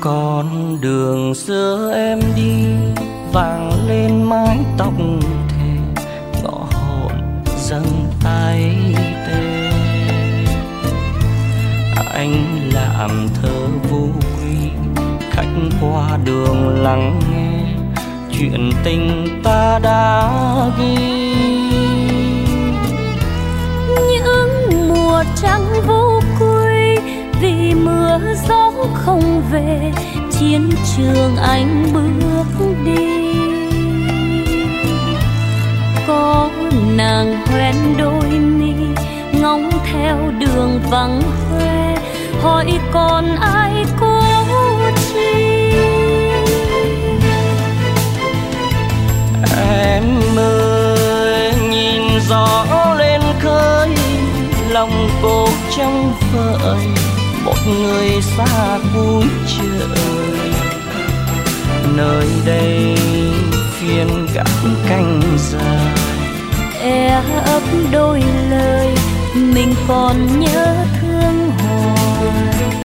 con đường xưa em đi vàng lên mái tóc thề, ngõ hồn dâng tay tê anh làm thơ vô quy, khách qua đường lắng nghe, chuyện tình ta đã mưa không về, chiến trường anh bước đi. Có nàng hoen đôi mi, ngóng theo đường vắng hoe. Hỏi còn ai cố chi? Em ơi, nhìn gió lên khơi, lòng cô trong vợi người xa cuối trời nơi đây phiên gãy canh dài. E ấp đôi lời mình còn nhớ.